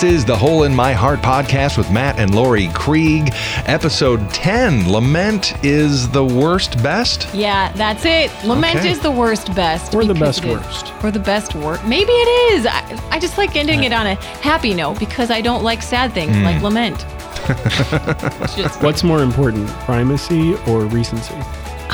This is the Hole in My Heart podcast with Matt and Lori Krieg, episode 10. Lament is the worst best? Yeah, that's it. Lament Okay. is the worst best. Or the best it is- worst. Or the best worst. Maybe it is. I, I just like ending it on a happy note because I don't like sad things Hmm. like lament. Just- What's more important, primacy or recency?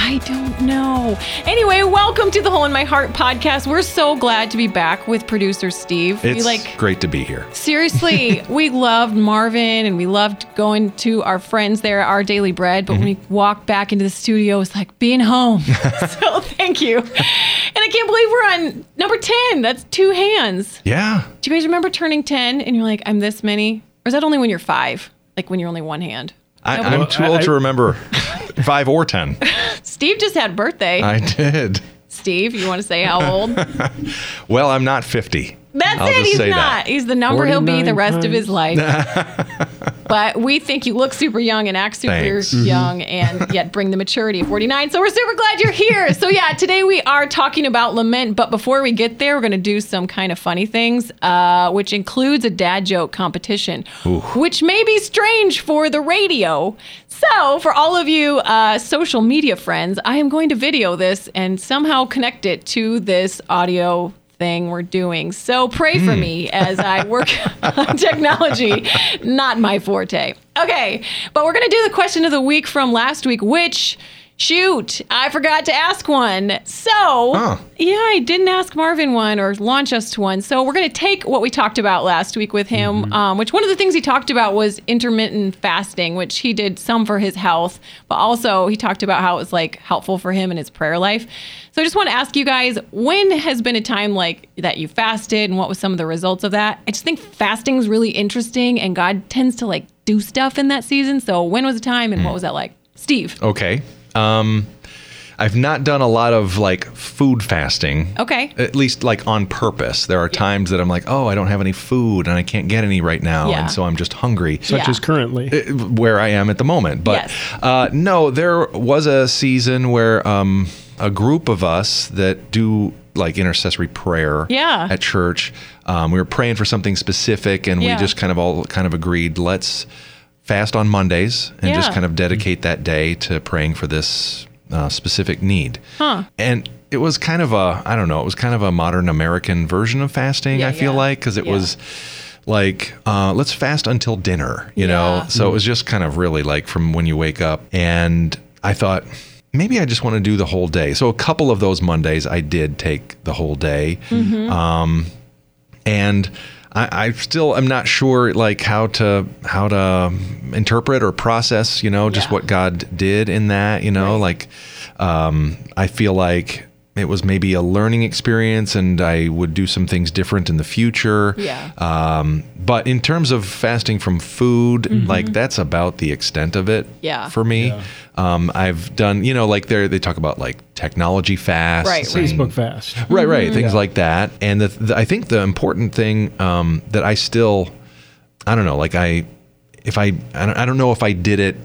I don't know. Anyway, welcome to the Hole in My Heart podcast. We're so glad to be back with producer Steve. It's we like great to be here. Seriously, we loved Marvin and we loved going to our friends there Our Daily Bread. But when mhm. we walked back into the studio, it's like being home. so thank you. And I can't believe we're on number 10. That's two hands. Yeah. Do you guys remember turning 10 and you're like, I'm this many? Or is that only when you're five? Like when you're only one hand? I, Nobody- I'm too old I- to remember five or 10. Steve just had birthday. I did. Steve, you want to say how old? Well, I'm not 50. That's I'll it. He's not. that. He's the number he'll be the 49 rest of his life. but we think you look super young and act super Thanks. Mm-hmm. young and yet bring the maturity of 49. So we're super glad you're here. So yeah, today we are talking about lament. But before we get there, we're going to do some kind of funny things, uh, which includes a dad joke competition, which may be strange for the radio. So for all of you uh, social media friends, I am going to video this and somehow connect it to this audio thing we're doing. So pray for hmm. me as I work on technology, not my forte. Okay, but we're going to do the question of the week from last week, which shoot, I forgot to ask one. So, yeah, I didn't ask Marvin one or launch us to one. So, we're going to take what we talked about last week with him, um, which one of the things he talked about was intermittent fasting, which he did some for his health, but also he talked about how it was like helpful for him in his prayer life. So, I just want to ask you guys when has been a time like that you fasted and what was some of the results of that? I just think fasting is really interesting and God tends to like do stuff in that season. So, when was the time and what was that like? Steve. Okay. Um, I've not done a lot of like food fasting. Okay. At least like on purpose. There are times that I'm like, oh, I don't have any food and I can't get any right now. Yeah. And so I'm just hungry. Such Yeah. as currently. where I am at the moment. But Yes. uh, no, there was a season where um, a group of us that do like intercessory prayer Yeah. at church, um, we were praying for something specific, and Yeah. we just kind of all kind of agreed, let's fast on Mondays and just kind of dedicate that day to praying for this uh, specific need. Huh. And it was kind of a, I don't know, it was kind of a modern American version of fasting, Yeah, I feel yeah. like, because it Yeah. was like uh, let's fast until dinner you know Yeah. so it was just kind of really like from when you wake up and i thought maybe i just want to do the whole day so a couple of those mondays i did take the whole day Mm-hmm. um, and I, I still am not sure like how to how to interpret or process you know just Yeah. what god did in that you know Right. like um, i feel like it was maybe a learning experience and i would do some things different in the future Yeah. um, but in terms of fasting from food, like that's about the extent of it Mm-hmm. Yeah. for me. Yeah. Um, I've done, you know, like they they talk about like technology fasts, Right, right. and- Facebook fast. right, right, things Yeah. like that. And the, the, I think the important thing um, that I still, I don't know, like I, if I, I don't, I don't know if I did it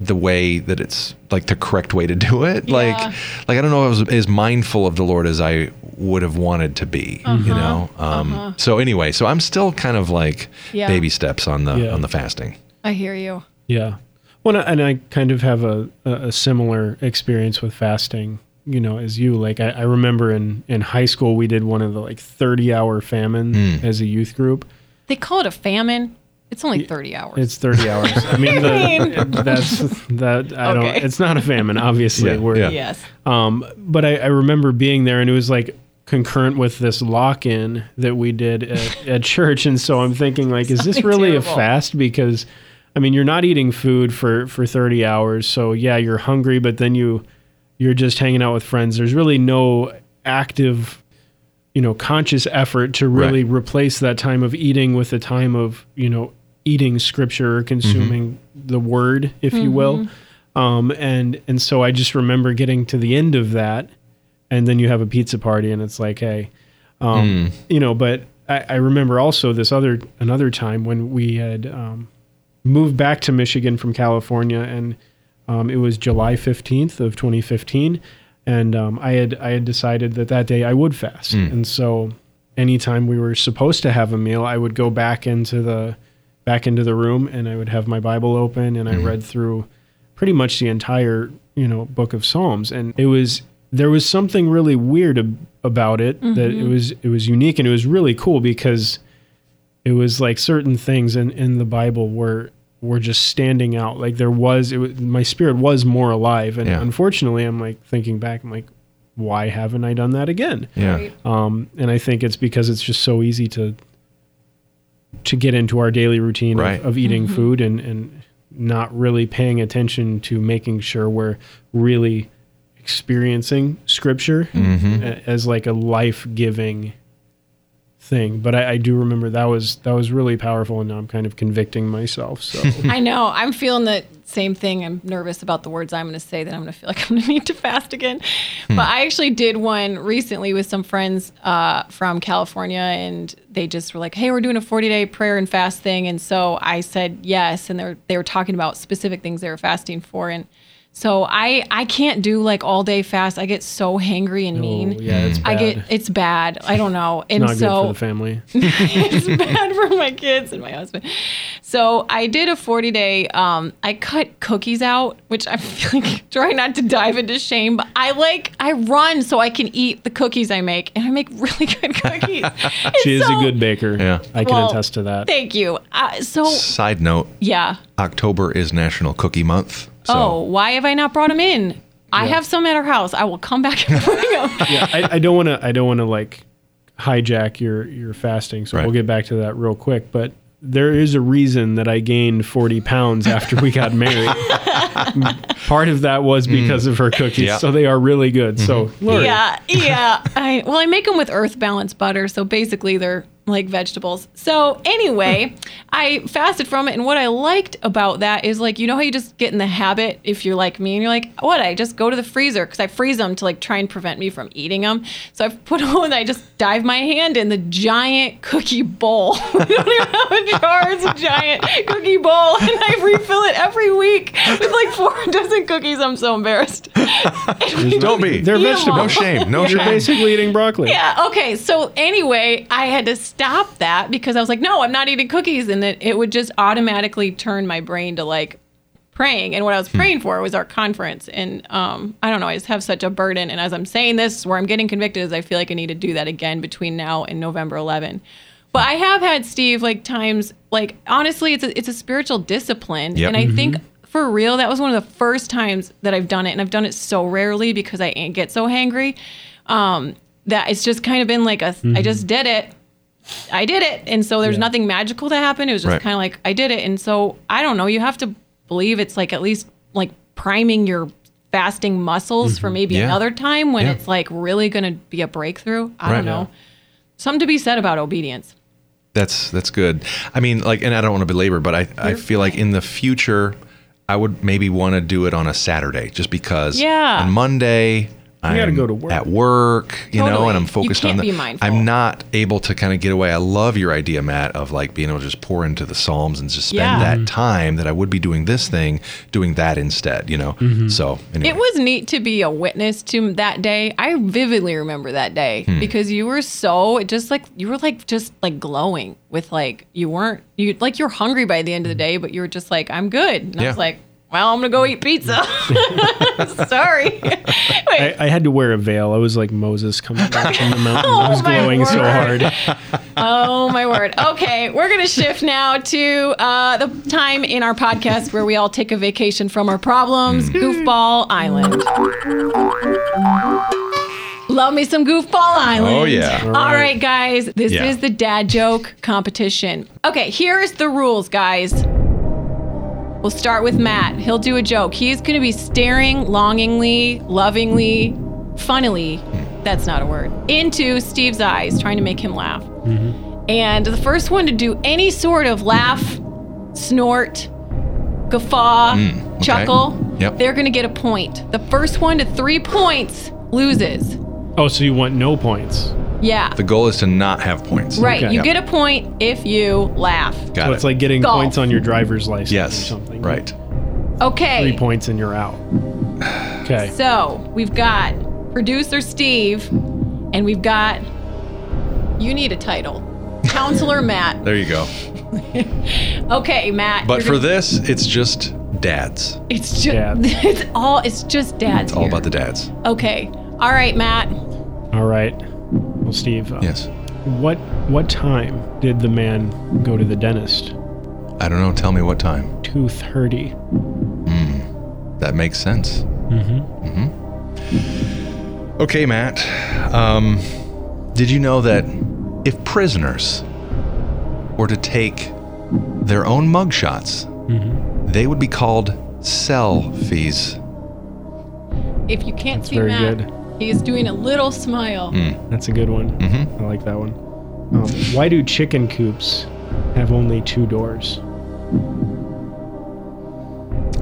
the way that it's like the correct way to do it. Like, Yeah. like I don't know, if I was as mindful of the Lord as I would have wanted to be. Uh-huh. You know. Um, So anyway, so I'm still kind of like Yeah. baby steps on the Yeah. on the fasting. I hear you. Yeah. Well, and I kind of have a, a a similar experience with fasting, you know, as you. Like, I, I remember in, in high school, we did one of the like 30 hour famine Hmm. as a youth group. They call it a famine. It's only 30 hours. It's 30 hours. I mean, the, that's that. I don't, Okay. it's not a famine, obviously. Yeah, We're, yeah. yes. Um, but I, I remember being there, and it was like concurrent with this lock-in that we did at, at church, and so I'm thinking, like, is this really terrible. a fast? Because, I mean, you're not eating food for for 30 hours, so yeah, you're hungry, but then you you're just hanging out with friends. There's really no active, you know, conscious effort to really Right. replace that time of eating with the time of you know eating scripture or consuming the word, if you will. Um, and and so I just remember getting to the end of that, and then you have a pizza party, and it's like, hey, um, you know. But I, I remember also this other another time when we had um, moved back to Michigan from California, and um, it was July fifteenth of 2015, and um, I had I had decided that that day I would fast, and so anytime we were supposed to have a meal, I would go back into the back into the room and I would have my Bible open and I read through pretty much the entire you know book of Psalms, and it was there was something really weird ab- about it that it was it was unique and it was really cool because it was like certain things in in the Bible were were just standing out. Like there was, it was my spirit was more alive, and Yeah. unfortunately, I'm like thinking back, I'm like, why haven't I done that again? Yeah. Right. Um, and I think it's because it's just so easy to to get into our daily routine Right. of, of eating mm-hmm. food and and not really paying attention to making sure we're really experiencing scripture mm-hmm. a- as like a life giving thing. But I, I do remember that was that was really powerful, and now I'm kind of convicting myself. So I know. I'm feeling the same thing. I'm nervous about the words I'm going to say that I'm going to feel like I'm going to need to fast again. But I actually did one recently with some friends uh, from California, and they just were like, "Hey, we're doing a 40 day prayer and fast thing," and so I said yes, and they were they were talking about specific things they were fasting for, and so I I can't do like all day fast. I get so hangry and mean. Oh, yeah, it's bad. I get bad. it's bad. I don't know, and not so good for the family. it's bad for my kids and my husband. So I did a 40 day, um, I cut cookies out, which I'm feeling, trying not to dive into shame, but I like, I run so I can eat the cookies I make and I make really good cookies. She And is a good baker. Yeah. I can Well, attest to that. Thank you. Uh, so Side note: yeah. October is National Cookie Month. So oh, why have I not brought them in? I have some at our house. I will come back and bring them. yeah, I, I don't want to. I don't want to like hijack your your fasting. So Right. we'll get back to that real quick. But there is a reason that I gained forty pounds after we got married. Part of that was mm. because of her cookies. Yeah. So they are really good. So mm-hmm. Lori, Yeah, yeah. I well, I make them with Earth Balance butter, so basically they're like vegetables. So anyway, hmm. I fasted from it, and what I liked about that is like you know how you just get in the habit if you're like me, and you're like, what? I just go to the freezer because I freeze them to like try and prevent me from eating them. So I've put them and I just dive my hand in the giant cookie bowl. we don't even have a jar; it's a giant cookie bowl, and I refill it every week with like four dozen cookies. I'm so embarrassed. don't be. They're vegetables. no shame. No You're shame. basically eating broccoli. Yeah. Okay. So anyway, I had to stop that because I was like, no, I'm not eating cookies, and that it would just automatically turn my brain to like praying. And what I was praying for was our conference. And um, I don't know, I just have such a burden. And as I'm saying this, where I'm getting convicted is I feel like I need to do that again between now and November 11. But I have had Steve like times like honestly, it's a it's a spiritual discipline, Yep. and I think for real that was one of the first times that I've done it, and I've done it so rarely because I ain't get so hangry. Um, that it's just kind of been like a I just did it. I did it. And so there's Yeah. nothing magical that happened. It was just Right. kind of like I did it. And so I don't know, you have to believe it's like at least like priming your fasting muscles for mm-hmm. maybe Yeah. another time when Yeah. it's like really going to be a breakthrough. I Right. don't know. Something to be said about obedience. That's that's good. I mean, like, and I don't want to belabor, but I I feel like in the future, I would maybe want to do it on a Saturday, just because. Yeah. On Monday, I'm gotta go to work. at work, you know, and I'm You focused can't on the. be mindful. I'm not able to kind of get away. I love your idea, Matt, of like being able to just pour into the Psalms and just spend Yeah. that mm-hmm. time that I would be doing this thing, doing that instead. You know. Mm-hmm. So anyway. It was neat to be a witness to that day. I vividly remember that day Hmm. because you were so just like you were like just like glowing with like you weren't you like you're hungry by the end of the hmm. day, but you were just like I'm good. And I Yeah. was like, well, I'm gonna go eat pizza. Sorry. Wait, I, I had to wear a veil. I was like Moses coming down from the mountain. I was Oh, my glowing so word. hard. oh my word. Okay, we're gonna shift now to uh, the time in our podcast where we all take a vacation from our problems, Goofball Island. Love me some Goofball Island. Oh, yeah. All right, guys. This Yeah. is the dad joke competition. Okay, here's the rules, guys. We'll start with Matt. He'll do a joke. He's going to be staring longingly, lovingly, funnily, that's not a word, into Steve's eyes, trying to make him laugh. Mm-hmm. And the first one to do any sort of laugh, snort, guffaw, mm, okay. chuckle, Yep. they're going to get a point. The first one to three points loses. Oh, so you want no points? Yeah. the goal is to not have points. Right. Okay. You Yep. get a point if you laugh. Got so it. it's like getting Golf. points on your driver's license or yes. something. Right. Okay. Three points and you're out. Okay. So we've got producer Steve, and we've got You need a title. Counselor Matt. There you go. Okay, Matt. But for gonna- this, it's just dads. it's just Dads. it's all it's just dads. It's all about the dads. Okay. All right, Matt. All right. Well, Steve, uh, Yes. what what time did the man go to the dentist? I don't know. Tell me what time. 2:30. That makes sense. Mm-hmm. Okay, Matt. Um, did you know that if prisoners were to take their own mugshots, Mm-hmm. they would be called selfies? If you can't see very Matt, good. He is doing a little smile. Hmm. That's a good one. Mm-hmm. I like that one. Um, why do chicken coops have only two doors?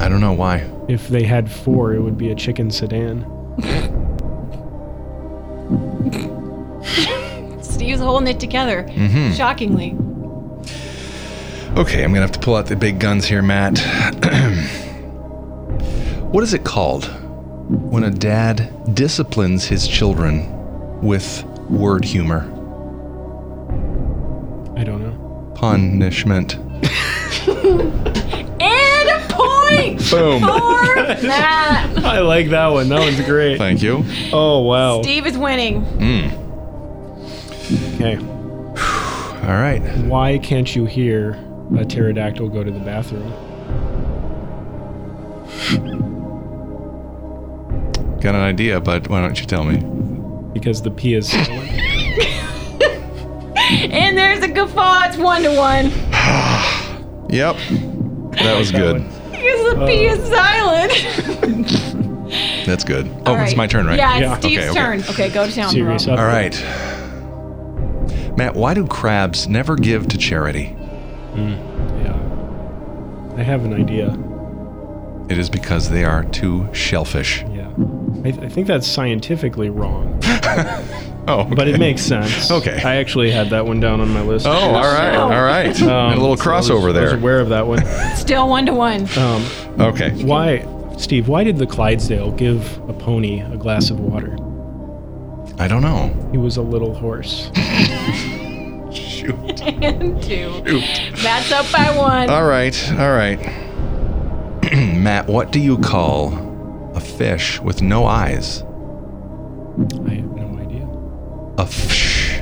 I don't know why. If they had four, it would be a chicken sedan. Steve's holding it together. Mm-hmm. Shockingly. Okay, I'm gonna have to pull out the big guns here, Matt. what is it called when a dad disciplines his children with word humor? I don't know. Punishment. And a point Boom. for Matt. I like that one. That one's great. Thank you. Oh wow. Steve is winning. Mm. Okay. All right. Why can't you hear a pterodactyl go to the bathroom? Got an idea, but why don't you tell me? Because the P is silent. And there's a guffaw. It's one to one. Yep. That was that good. one. Because the P is uh. silent. That's good. Oh, All it's my turn, right? Yeah, it's Yeah. Steve's Okay, okay. turn. Okay, go to town. Serious bro. up. All right. Matt, why do crabs never give to charity? Hmm. Yeah. I have an idea. It is because they are too shellfish. Yeah. I, I think that's scientifically wrong, Oh, but it makes sense. Okay. I actually had that one down on my list. Oh, all right, all right. Um, a little so I was- crossover I was there. aware of that one. Still one to one. Um, Okay. why, Steve? Why did the Clydesdale give a pony a glass of water? I don't know. He was a little horse. Shoot. and two. Shoot. Matt's up by one. All right, all right. Matt, what do you call a fish with no eyes? I have no idea. A fish.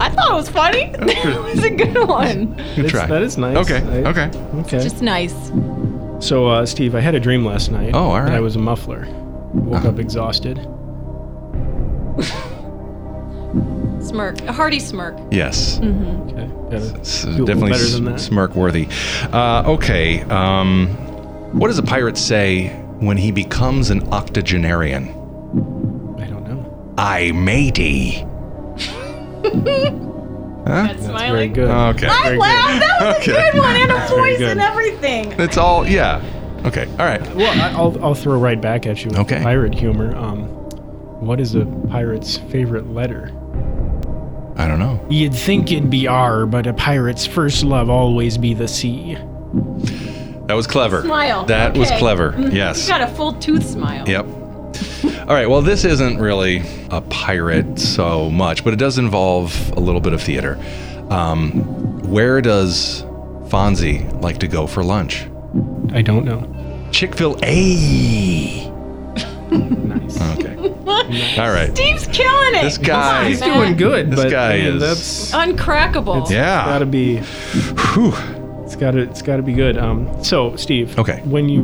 I thought it was funny. it was a good one. Good It's- try. That is nice. Okay, I- okay. Okay. Just nice. So, uh, Steve, I had a dream last night. Oh, all that right. I was a muffler. Woke Uh-huh. up exhausted. Smirk. A hearty smirk. Yes. Okay. Gotta It's do definitely better than that. smirk worthy. Uh, okay. Um, what does a pirate say when he becomes an octogenarian? I don't know. I matey. That's That's very good. Okay. I Very laughed. That was Okay. a good one. And a voice and everything. It's all yeah. Okay. All right. Well, I- I'll, I'll throw right back at you with Okay. pirate humor. Um, what is a pirate's favorite letter? I don't know. You'd think it'd be R, but a pirate's first love always be the sea. That was clever. Smile. That was Okay. clever. You Yes. got a full tooth smile. Yep. All right. Well, this isn't really a pirate so much, but it does involve a little bit of theater. Um, where does Fonzie like to go for lunch? I don't know. Chick Fil A. Nice. Okay. All right. Steve's killing it. This guy- He's Matt. Doing good, This but guy I mean, is- that's Uncrackable. it's Yeah. gotta be Whew. it's gotta it's gotta be good. Um, so Steve, Okay. when you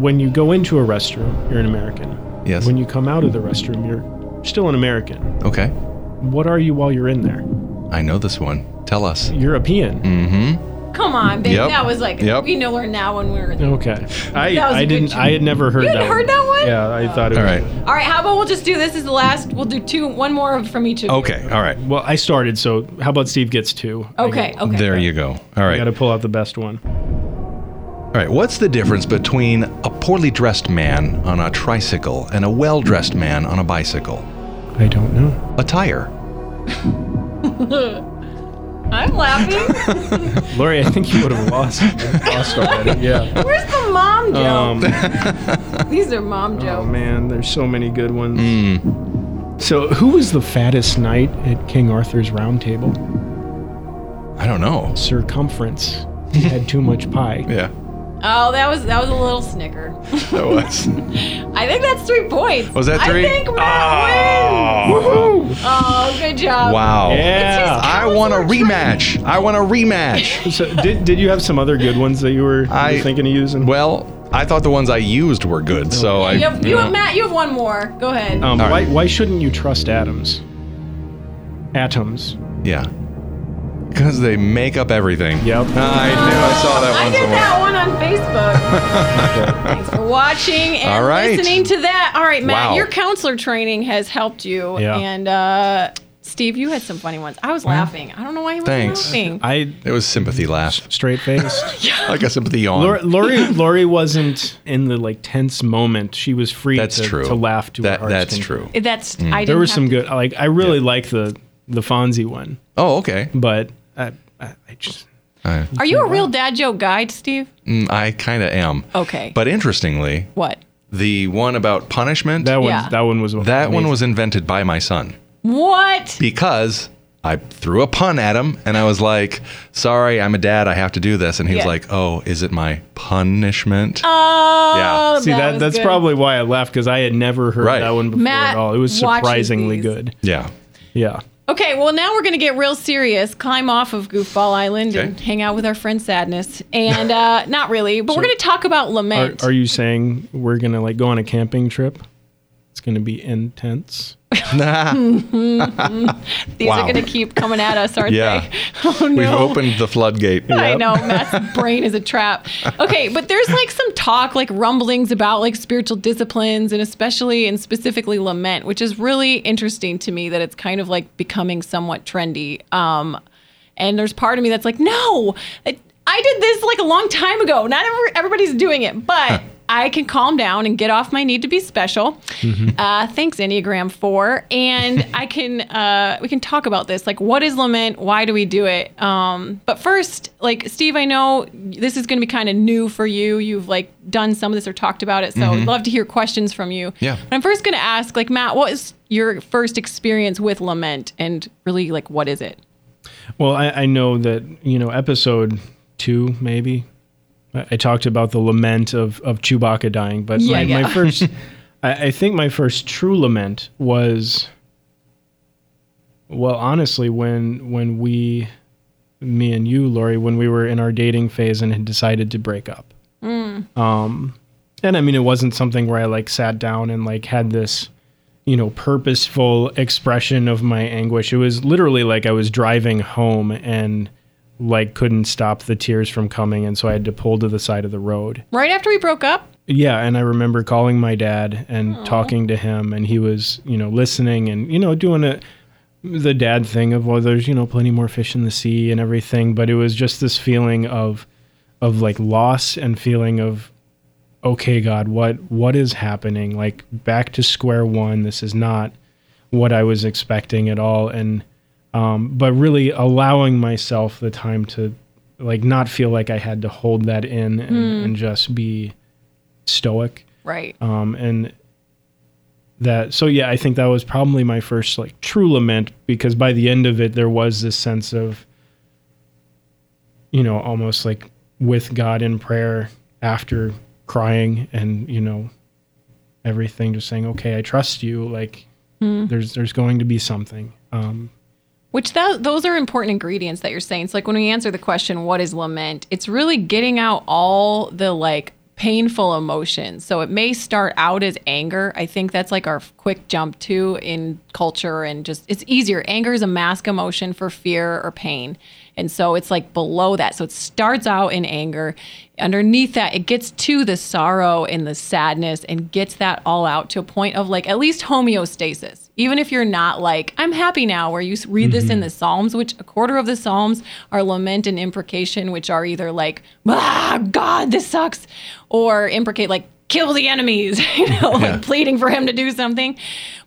when you go into a restroom, you're an American. Yes. When you come out of the restroom, you're still an American. Okay. What are you while you're in there? I know this one. Tell us. European. Mm-hmm. Come on, baby. Yep. That was like Yep. we know her now when we were. Okay. I That was a I good didn't joke. I had never heard You that. hadn't heard one. that one? Yeah, I thought it All was right. All right, how about we'll just do this is the last. We'll do two, one more from each of you. Okay. All right. Well, I started, so how about Steve gets two? Okay. Okay. There you go. All I got to pull out the best one. All right. What's the difference between a poorly dressed man on a tricycle and a well dressed man on a bicycle? I don't know. Attire. I'm laughing. Lori, I think you would have lost, lost already. Yeah. Where's the mom joke? Um, These are mom oh jokes. man, there's so many good ones. Mm. So, who was the fattest knight at King Arthur's round table? I don't know. Circumference. He had too much pie. Yeah, Oh, that was that was a little snicker. that was. I think that's three points. Was that three? I think Matt wins. Woohoo! Oh, good job. Wow. Yeah. I want a rematch. I want a rematch. So, did, did you have some other good ones that you were, you were I- thinking of using? Well, I thought the ones I used were good, so I. You have, you you have Matt. You have one more. Go ahead. um, why, right. why shouldn't you trust atoms? Atoms. Yeah. Because they make up everything. Yep. I knew I saw that I one did somewhere. that one on Facebook. Thanks for watching and All right. listening to that. All right, Matt, Wow. your counselor training has helped you. Yeah. And uh, Steve, you had some funny ones. I was laughing. I don't know why you were Thanks. laughing. I It was sympathy laugh. straight faced. Like a sympathy yawn. Lori, Lori, Lori wasn't in the like tense moment. She was free That's to, true. to laugh to her That, heart's that's content. true. That's Mm. I didn't There was have some to- good. Like I really like the the Fonzie one, Oh, okay. but I, I, I just I, Are you a real dad joke guy, Steve? mm, I kind of am. Okay. But interestingly, What? the one about punishment, that one Yeah. that one was that one was invented by my son What? because I threw a pun at him and I was like, sorry, I'm a dad. I have to do this. And he was like, oh, is it my punishment? Oh, Yeah. See that, was that's good. probably why I laughed because I had never heard Right. that one before Matt at all. It was surprisingly good. yeah. Yeah. Okay, well now we're gonna get real serious. Climb off of Goofball Island and hang out with our friend Sadness. And uh, not really, but we're gonna talk about Are, lament. are you saying we're gonna like go on a camping trip? It's gonna be intense. These Wow. are gonna keep coming at us, aren't Yeah. they? Oh no. We've opened the floodgate. I know Matt's brain is a trap. Okay, but there's like some talk, like rumblings about like spiritual disciplines, and especially and specifically lament, which is really interesting to me that it's kind of like becoming somewhat trendy. Um, and there's part of me that's like, no, I, I did this like a long time ago. Not every, everybody's doing it, but. I can calm down and get off my need to be special. Uh, thanks, Enneagram Four, and I can uh, we can talk about this. Like, what is lament? Why do we do it? Um, but first, like Steve, I know this is going to be kind of new for you. You've like done some of this or talked about it, so I'd love to hear questions from you. Yeah. But I'm first going to ask, like Matt, what is your first experience with lament, and really, like, what is it? Well, I, I know that you know episode two maybe. I, talked about the lament of of Chewbacca dying, but Yeah, my, yeah. my first, I, I think my first true lament was. Well, honestly, when when we, me and you, Lori, when we were in our dating phase and had decided to break up. Um, and I mean, it wasn't something where I like sat down and like had this you know, purposeful expression of my anguish. It was literally like I was driving home and like couldn't stop the tears from coming and so I had to pull to the side of the road. Right after we broke up, Yeah, and I remember calling my dad and talking to him and he was, you know, listening and you know, doing a the dad thing of well there's, you know, plenty more fish in the sea and everything, but it was just this feeling of of like loss and feeling of okay god what what is happening? Like back to square one this is not what i was expecting at all and um but really allowing myself the time to like not feel like i had to hold that in and, and just be stoic. Right? um and that so yeah i think that was probably my first like true lament because by the end of it there was this sense of you know almost like with god in prayer after crying and you know everything just saying okay i trust you like there's there's going to be something. Um Which those are important ingredients that you're saying. It's like when we answer the question, what is lament? It's really getting out all the like painful emotions. So it may start out as anger. I think that's like our quick jump to in culture and just it's easier. Anger is a mask emotion for fear or pain. And so it's like below that. So it starts out in anger. Underneath that, it gets to the sorrow and the sadness and gets that all out to a point of like at least homeostasis. Even if you're not like, I'm happy now, where you read this in the Psalms, which a quarter of the Psalms are lament and imprecation, which are either like, ah, God, this sucks, or imprecate, like, kill the enemies, you know, like pleading for him to do something.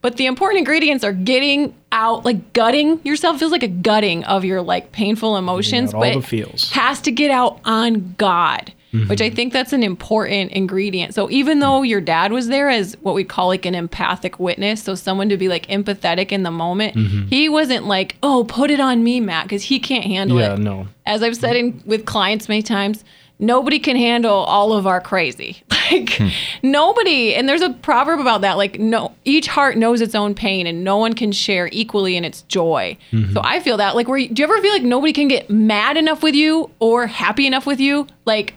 But the important ingredients are getting out, like gutting yourself feels like a gutting of your like painful emotions, out all but the it feels. has to get out on God. Mm-hmm. which I think that's an important ingredient. So even though your dad was there as what we call like an empathic witness, so someone to be like empathetic in the moment, mm-hmm. he wasn't like, "Oh, put it on me, Matt," because he can't handle Yeah, it. no. As I've said in, with clients many times, nobody can handle all of our crazy. Like nobody. And there's a proverb about that. Like no, each heart knows its own pain, and no one can share equally in its joy. So I feel that. Like, where do you ever feel like nobody can get mad enough with you or happy enough with you? Like,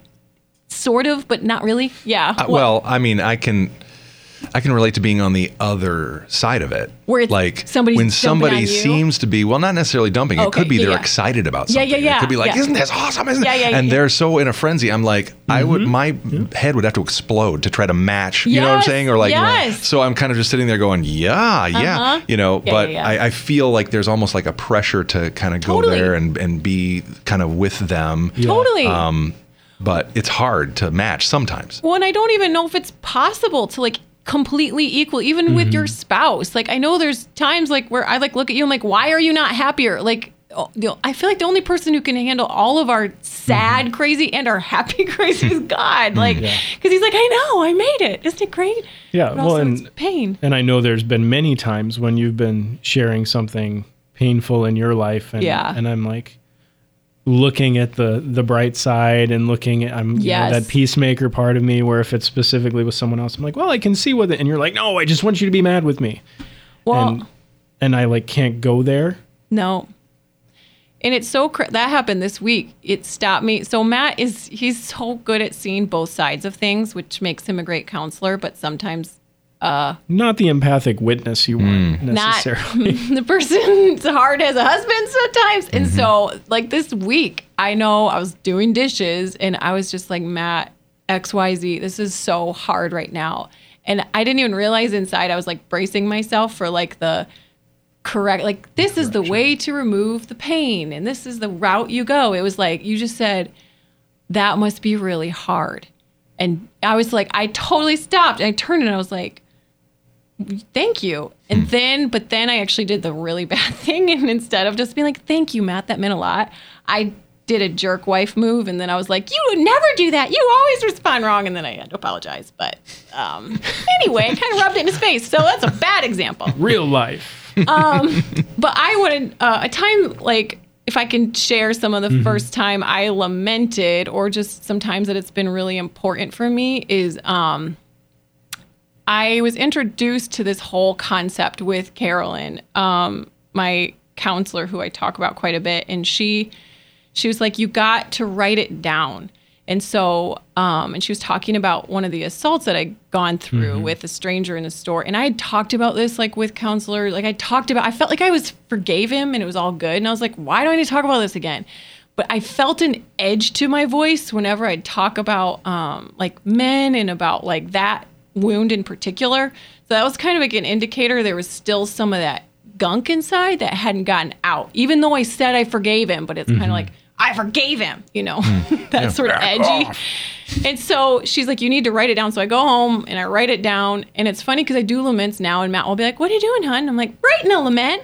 sort of, but not really. Yeah. Uh, well, I mean, I can, I can relate to being on the other side of it, Where it's like somebody's when somebody seems to be well, not necessarily dumping. it could be yeah, they're yeah. excited about something. Yeah, something. yeah, It could be like, yeah. isn't this awesome? Isn't Yeah, yeah, and yeah. they're so in a frenzy. I'm like, I would, my head would have to explode to try to match. You know what I'm saying? Or like, yes. so I'm kind of just sitting there going, yeah, yeah, Uh-huh. you know. Yeah, but yeah, yeah. I, I feel like there's almost like a pressure to kind of go Totally. there and and be kind of with them. totally. Um, but it's hard to match sometimes. Well, and I don't even know if it's possible to like completely equal, even with your mm-hmm. spouse. Like, I know there's times like where I like look at you, I'm like, why are you not happier? Like, oh, I feel like the only person who can handle all of our sad mm-hmm. crazy and our happy crazy is mm-hmm. God. Like, because He's like, I know, I made it. Isn't it great? Yeah, But well, and it's pain. and I know there's been many times when you've been sharing something painful in your life, and Yeah. and I'm like looking at the the bright side and looking at I'm you know, that peacemaker part of me where if it's specifically with someone else, I'm like, well, I can see with it, and you're like, no, I just want you to be mad with me, Well, and and I like can't go there. No. And it's so cra- that happened this week. It stopped me. So Matt is he's so good at seeing both sides of things, which makes him a great counselor. But sometimes Uh, not the empathic witness you want hmm. not necessarily. the person's heart has a husband sometimes. And mm-hmm. so, like this week, I know I was doing dishes and I was just like, Matt, XYZ, this is so hard right now. And I didn't even realize inside I was like bracing myself for like the correct, like, this is the way to remove the pain and this is the route you go. It was like, you just said, that must be really hard. And I was like, I totally stopped. And I turned and I was like, thank you. And then, but then I actually did the really bad thing. And instead of just being like, thank you, Matt, that meant a lot, I did a jerk wife move. And then I was like, you would never do that. You always respond wrong. And then I had to apologize. But um, anyway, I kind of rubbed it in his face. So that's a bad example. Real life. um, But I wanted uh, a time like if I can share some of the first time I lamented, or just sometimes that it's been really important for me, is um, I was introduced to this whole concept with Carolyn, um, my counselor, who I talk about quite a bit, and she she was like, "You got to write it down." And so, um, and she was talking about one of the assaults that I'd gone through with a stranger in a store. And I had talked about this like with counselor, like I talked about, I felt like I was forgave him and it was all good. And I was like, why do I need to talk about this again? But I felt an edge to my voice whenever I'd talk about um, like men and about like that wound in particular. So that was kind of like an indicator there was still some of that gunk inside that hadn't gotten out, even though I said I forgave him, but it's kind of mm-hmm. like, I forgave him, you know, mm. that's sort of Back edgy. off. And so she's like, you need to write it down. So I go home and I write it down. And it's funny because I do laments now, and Matt will be like, What are you doing, hun? I'm like, Writing a lament.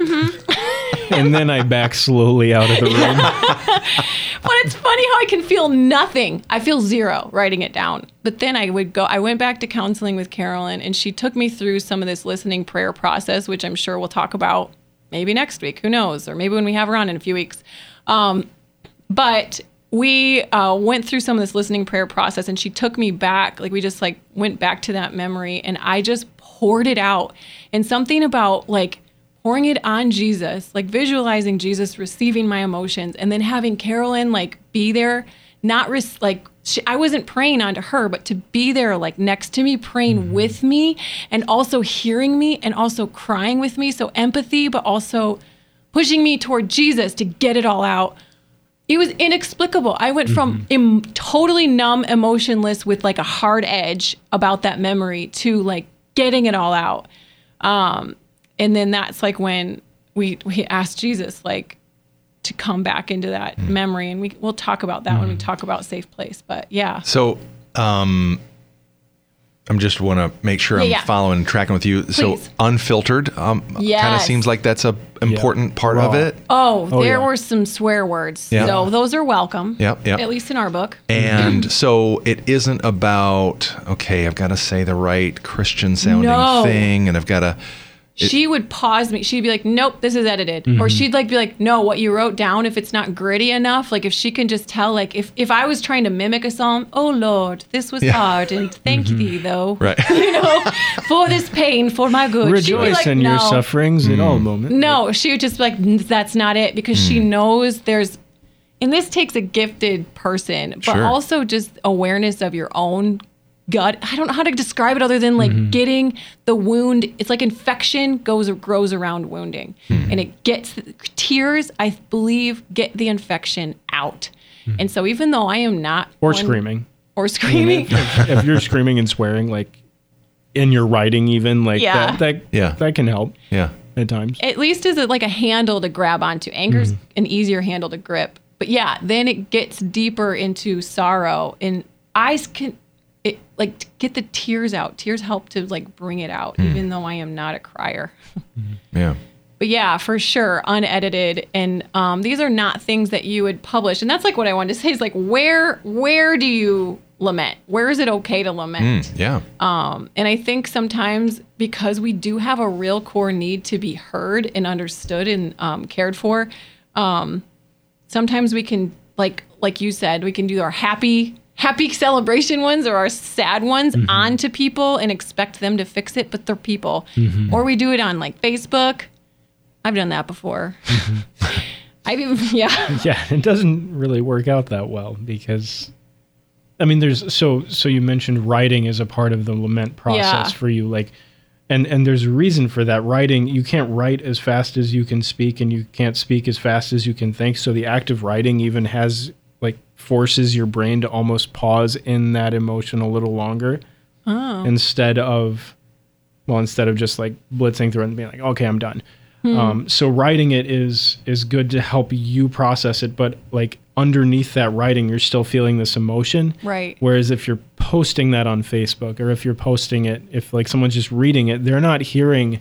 and then I back slowly out of the room. But it's funny how I can feel nothing. I feel zero writing it down. But then I would go, I went back to counseling with Carolyn, and she took me through some of this listening prayer process, which I'm sure we'll talk about maybe next week. Who knows? Or maybe when we have her on in a few weeks. Um, but we uh, went through some of this listening prayer process and she took me back like we just like went back to that memory and i just poured it out. And something about like pouring it on jesus like visualizing jesus receiving my emotions and then having carolyn like be there not res- like she, i wasn't praying onto her but to be there like next to me praying with me and also hearing me and also crying with me. So empathy but also pushing me toward jesus to get it all out it was inexplicable. I went from Im- totally numb, emotionless with like a hard edge about that memory to like getting it all out. Um, and then that's like when we we asked Jesus like to come back into that memory, and we we'll talk about that when we talk about safe place. But yeah, So, um, I'm just want to make sure I'm yeah. following and tracking with you. So unfiltered, um, kind of seems like that's a important part of it. Oh, Oh, there yeah. were some swear words. Yeah. So those are welcome. Yep, yep. At least in our book. And so it isn't about okay, I've got to say the right Christian sounding No. thing, and I've got to. She would pause me. She'd be like, "Nope, this is edited," Mm-hmm. or she'd like be like, "No, what you wrote down. If it's not gritty enough, like if she can just tell, like if if I was trying to mimic a psalm, oh Lord, this was Yeah. hard, and thank thee though, Right. you know, for this pain, for my good." She'd be Rejoice like, in your "No." sufferings in all moments. No, she would just be like, "That's not it," because she Hmm. knows there's, and this takes a gifted person, but Sure. also just awareness of your own gut. I don't know how to describe it other than like getting the wound. It's like infection goes or grows around wounding, Hmm. and it gets tears. I believe get the infection out. And so, even though I am not Or one- screaming. or screaming, if you're screaming and swearing, like in your writing, even like Yeah. that, that, Yeah. that can help Yeah. at times. at least is it like a handle to grab onto. Anger's Mm-hmm. an easier handle to grip. But yeah, then it gets deeper into sorrow and eyes can it like to get the tears out. Tears help to like bring it out, Mm. even though I am not a crier. Yeah. But yeah, for sure, unedited, and um, these are not things that you would publish. And that's like what I wanted to say is like where where do you lament? Where is it okay to lament? Mm, yeah. And I think sometimes because we do have a real core need to be heard and understood and um, cared for, um, sometimes we can like like you said, we can do our happy happy celebration ones or our sad ones mm-hmm. onto people and expect them to fix it, but they're people. Mm-hmm. Or we do it on like Facebook. I've done that before. Mm-hmm. I've yeah. yeah, it doesn't really work out that well because I mean there's so so you mentioned writing as a part of the lament process Yeah. for you like and and there's a reason for that writing you can't write as fast as you can speak and you can't speak as fast as you can think so the act of writing even has like forces your brain to almost pause in that emotion a little longer. Instead of well instead of just like blitzing through it and being like okay i'm done. Um, so writing it is is good to help you process it but like underneath that writing you're still feeling this emotion. Right. whereas if you're posting that on facebook or if you're posting it if like someone's just reading it they're not hearing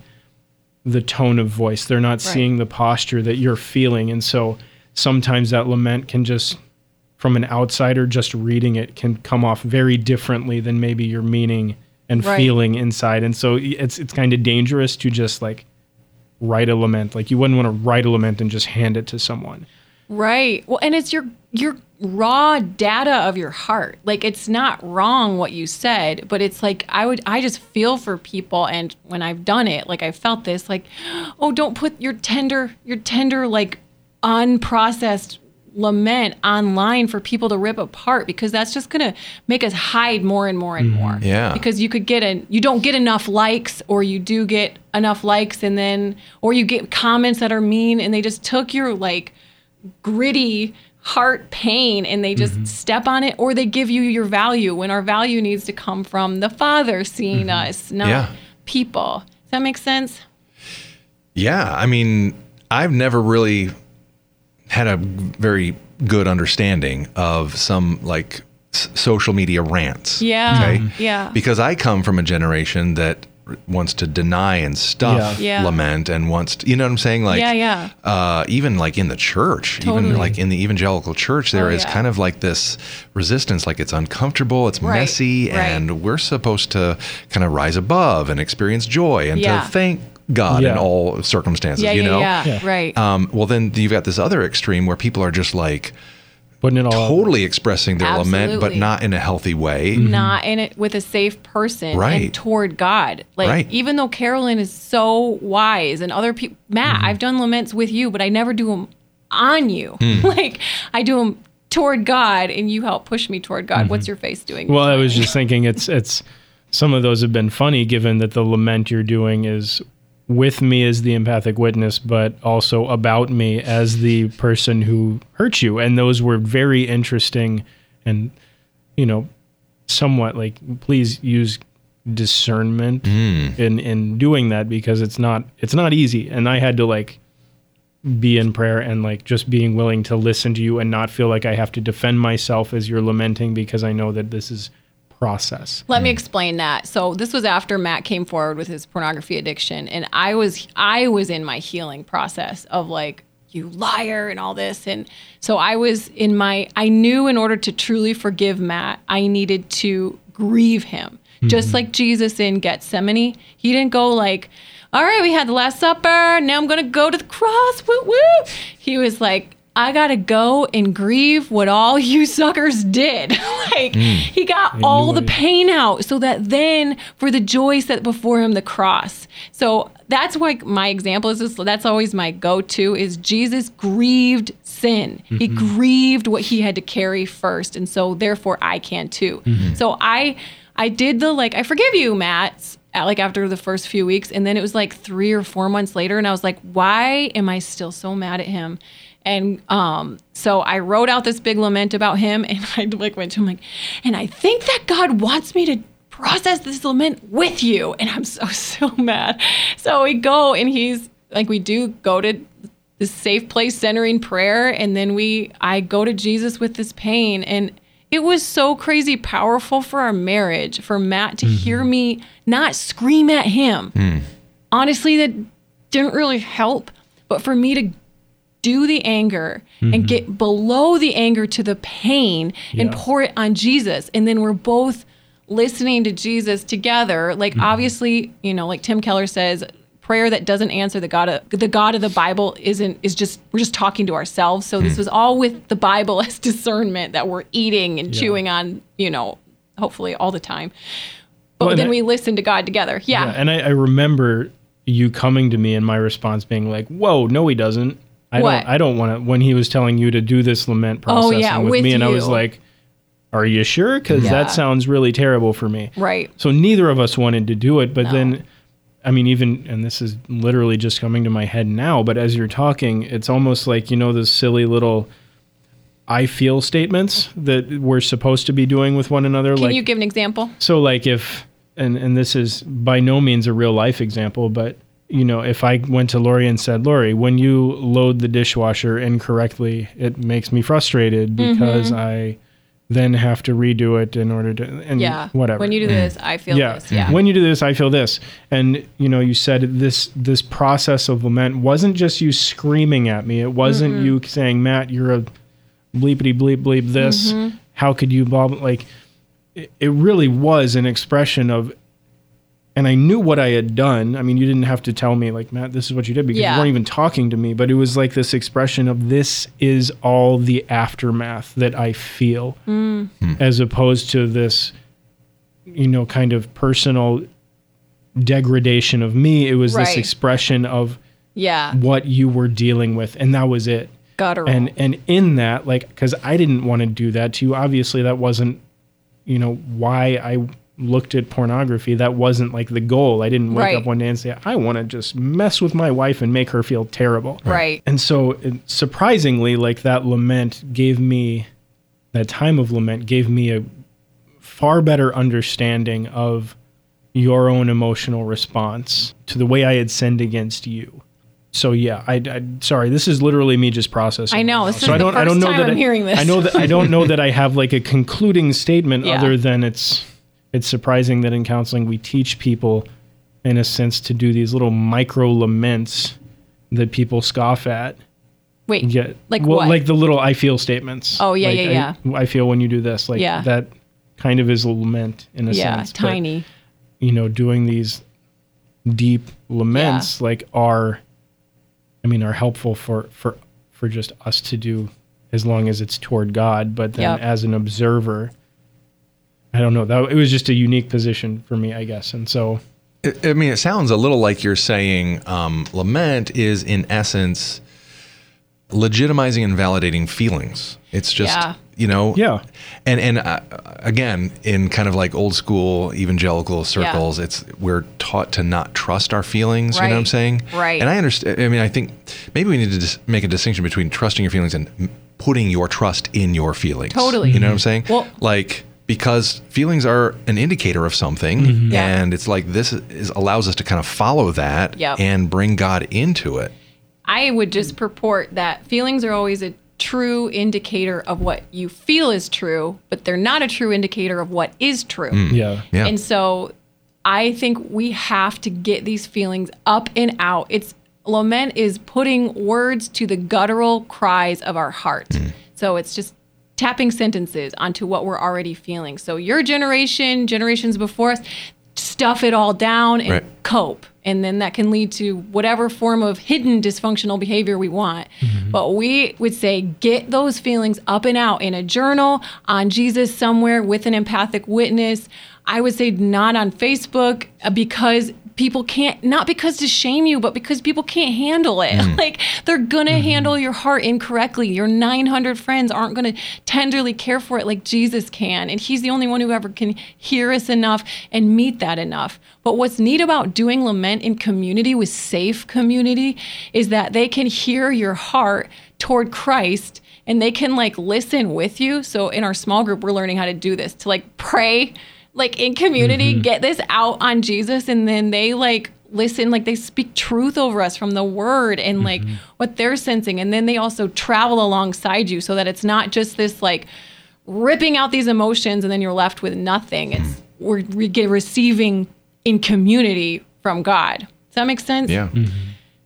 the tone of voice. They're not seeing the posture that you're feeling. And so sometimes that lament can just from an outsider just reading it can come off very differently than maybe your meaning and Right. feeling inside and so it's it's kind of dangerous to just like write a lament like you wouldn't want to write a lament and just hand it to someone Right. Well, and it's your your raw data of your heart. Like it's not wrong what you said, but it's like I would I just feel for people and when I've done it, like I felt this like, oh, don't put your tender your tender like unprocessed lament online for people to rip apart because that's just going to make us hide more and more and mm-hmm. more. Yeah. Because you could get an you don't get enough likes or you do get enough likes and then or you get comments that are mean and they just took your like gritty heart pain and they just mm-hmm. step on it or they give you your value when our value needs to come from the father seeing mm-hmm. us not Yeah. people does that make sense Yeah, I mean, I've never really had a very good understanding of some like s- social media rants. Yeah, Okay. yeah. Because I come from a generation that wants to deny and stuff Yeah. Yeah. lament and wants to, you know what I'm saying? Like, Yeah, yeah. Uh, even like in the church, Totally. even like in the evangelical church, there Oh, is yeah. kind of like this resistance, like it's uncomfortable, it's Right, messy, right. and we're supposed to kind of rise above and experience joy and Yeah. to thank God in all circumstances, yeah you know? yeah Yeah. right Um, well, then you've got this other extreme where people are just like putting it all out totally expressing their lament, but not in a healthy way. not in it with a safe person Right. and toward God. Like Right. even though Carolyn is so wise and other people, Matt, Mm-hmm. I've done laments with you, but I never do them on you. Hmm. like I do them toward God, and you help push me toward God. Mm-hmm. What's your face doing? Well, I was just thinking it's it's some of those have been funny given that the lament you're doing is with me as the empathic witness, but also about me as the person who hurt you. And those were very interesting and you know, somewhat like please use discernment mm. in in doing that because it's not it's not easy. And I had to like be in prayer and like just being willing to listen to you and not feel like I have to defend myself as you're lamenting because I know that this is process. Let me explain that. So this was after Matt came forward with his pornography addiction and I was I was in my healing process of like you liar and all this and so I was in my I knew in order to truly forgive Matt, I needed to grieve him. Mm-hmm. Just like Jesus in Gethsemane, he didn't go like all right, we had the Last Supper. Now I'm going to go to the cross. Woo woo. He was like, I got to go and grieve what all you suckers did. like, he got all the it. pain out so that then for the joy set before him, the cross. So that's why my example is this. That's always my go to is Jesus grieved sin. He grieved what he had to carry first. And so therefore I can too. So I, I did the like, I forgive you, Matt at, like after the first few weeks and then it was like 3 or 4 months later and I was like why am I still so mad at him and um so I wrote out this big lament about him and I like went to him like and I think that God wants me to process this lament with you. And I'm so so mad. So we go and he's like we do go to this safe place centering prayer and then we I go to Jesus with this pain. And it was so crazy powerful for our marriage for Matt to hear me not scream at him. Honestly, that didn't really help, but for me to do the anger and mm-hmm. get below the anger to the pain and Yeah. pour it on Jesus. And then we're both listening to Jesus together. Like mm-hmm. obviously, you know, like Tim Keller says, prayer that doesn't answer the God of the God of the Bible isn't is just we're just talking to ourselves. So this hmm. was all with the Bible as discernment that we're eating and chewing on, you know, hopefully all the time. But Well, then I- we listen to God together. Yeah. Yeah, and I, I remember you coming to me and my response being like, "Whoa, no, he doesn't. I What? don't. I don't want to." When he was telling you to do this lament processing Oh, yeah, with, with me, and I was like, "Are you sure? Because Yeah. that sounds really terrible for me." Right. So neither of us wanted to do it, but No. then. I mean, even, and this is literally just coming to my head now, but as you're talking, it's almost like, you know, those silly little I feel statements that we're supposed to be doing with one another. Can like, you give an example? so like if and and this is by no means a real life example, but you know, if I went to Lori and said, Lori, when you load the dishwasher incorrectly, it makes me frustrated because I then have to redo it in order to and Yeah. whatever. When you do this, I feel yeah. this. Yeah. When you do this, I feel this. And you know, you said this this process of lament wasn't just you screaming at me. It wasn't Mm-hmm. you saying, Matt, you're a bleepity bleep bleep this. Mm-hmm. How could you blah, blah like it, it really was an expression of and I knew what I had done. I mean, you didn't have to tell me like, Matt, this is what you did because Yeah. you weren't even talking to me, but it was like this expression of this is all the aftermath that I feel Mm. as opposed to this you know, kind of personal degradation of me. It was this expression of yeah. what you were dealing with, and that was it. Guttural. And and in that, like, because I didn't want to do that to you. Obviously, that wasn't, you know, why I looked at pornography. That wasn't like the goal. I didn't wake Right. up one day and say, I want to just mess with my wife and make her feel terrible. Right. And so, it, surprisingly, like that lament gave me, that time of lament gave me a far better understanding of your own emotional response to the way I had sinned against you. So yeah, I, I sorry, this is literally me just processing. I know, right this now. is I don't, I don't know that I'm I, hearing this. I know that I don't know that I have like a concluding statement Yeah. other than it's it's surprising that in counseling we teach people in a sense to do these little micro laments that people scoff at. Wait. Yeah. Like well, what? like the little I feel statements. Oh, yeah, Like, yeah, I, I feel when you do this. Like Yeah. that kind of is a lament in a yeah. sense. but, Tiny. you know, doing these deep laments like are I mean, are helpful for for for just us to do as long as it's toward God, but then Yep. as an observer I don't know. That it was just a unique position for me, I guess. And so I I mean, it sounds a little like you're saying um, lament is, in essence, legitimizing and validating feelings. It's just, Yeah. you know, Yeah. And and uh, again, in kind of like old school evangelical circles, it's we're taught to not trust our feelings. You know what I'm saying? Right. And I understand. I mean, I think maybe we need to dis- make a distinction between trusting your feelings and putting your trust in your feelings. Totally. You know what I'm saying? Well- like because feelings are an indicator of something, mm-hmm. Yeah. and it's like this is allows us to kind of follow that Yep. and bring God into it. I would just purport that feelings are always a true indicator of what you feel is true, but they're not a true indicator of what is true. Mm. Yeah. Yeah. And so I think we have to get these feelings up and out. It's lament is putting words to the guttural cries of our heart. Mm. So it's just tapping sentences onto what we're already feeling. So your generation, generations before us, stuff it all down and Right. cope. And then that can lead to whatever form of hidden dysfunctional behavior we want. But we would say get those feelings up and out in a journal, on Jesus somewhere with an empathic witness. I would say not on Facebook uh, because people can't, not because to shame you, but because people can't handle it. Hmm. like they're going to mm-hmm. handle your heart incorrectly. Your 900 friends aren't to tenderly care for it like Jesus can. And he's the only one who ever can hear us enough and meet that enough. But what's neat about doing lament in community with safe community is that they can hear your heart toward Christ and they can like listen with you. So in our small group, we're learning how to do this to like pray like in community, mm-hmm. get this out on Jesus, and then they like listen, like they speak truth over us from the word and like mm-hmm. what they're sensing. And then they also travel alongside you so that it's not just this like ripping out these emotions and then you're left with nothing. It's mm-hmm. we're we get receiving in community from God. Does that make sense? yeah.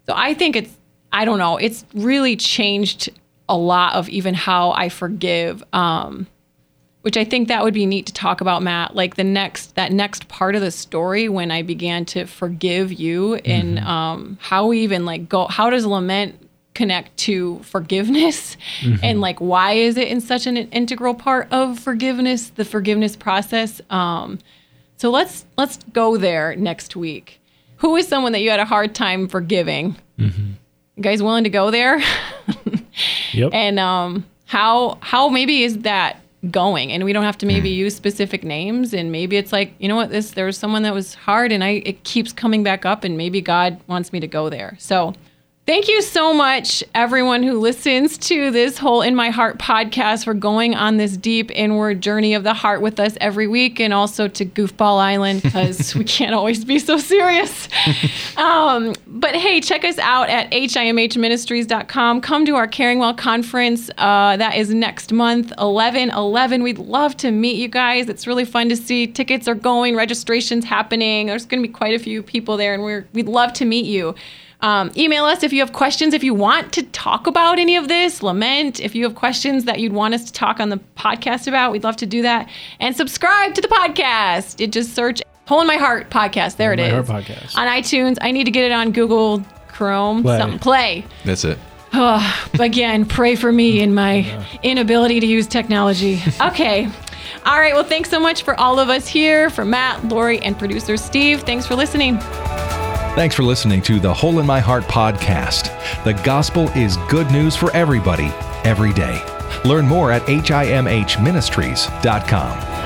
So I think it's I don't know, it's really changed a lot of even how I forgive. Um which I think that would be neat to talk about, Matt. Like the next that next part of the story when I began to forgive you and um how we even like go how does lament connect to forgiveness and like why is it in such an integral part of forgiveness, the forgiveness process? Um so let's let's go there next week. Who is someone that you had a hard time forgiving? You guys willing to go there? Yep. and um, how how maybe is that going? And we don't have to maybe hmm. use specific names. And maybe it's like you know what this there was someone that was hard, and I it keeps coming back up, and maybe God wants me to go there. So. Thank you so much, everyone who listens to this Hole in My Heart podcast, for going on this deep inward journey of the heart with us every week, and also to Goofball Island because we can't always be so serious. Um, but hey, check us out at himhministries.com. Come to our Caring Well conference. Uh, that is next month, 11 11. We'd love to meet you guys. It's really fun to see. Tickets are going, registration's happening. There's going to be quite a few people there, and we're, we'd love to meet you. Um, email us if you have questions. If you want to talk about any of this, lament. If you have questions that you'd want us to talk on the podcast about, we'd love to do that. And subscribe to the podcast. It just search Hole in My Heart podcast. There it My is. Heart Podcast. On iTunes. I need to get it on Google Chrome. Play. Something play. That's it. Again, pray for me in my inability to use technology. Okay. All right. Well, thanks so much for all of us here, for Matt, Lori, and producer Steve. Thanks for listening. Thanks for listening to the Hole in My Heart podcast. The gospel is good news for everybody, every day. Learn more at himhministries.com.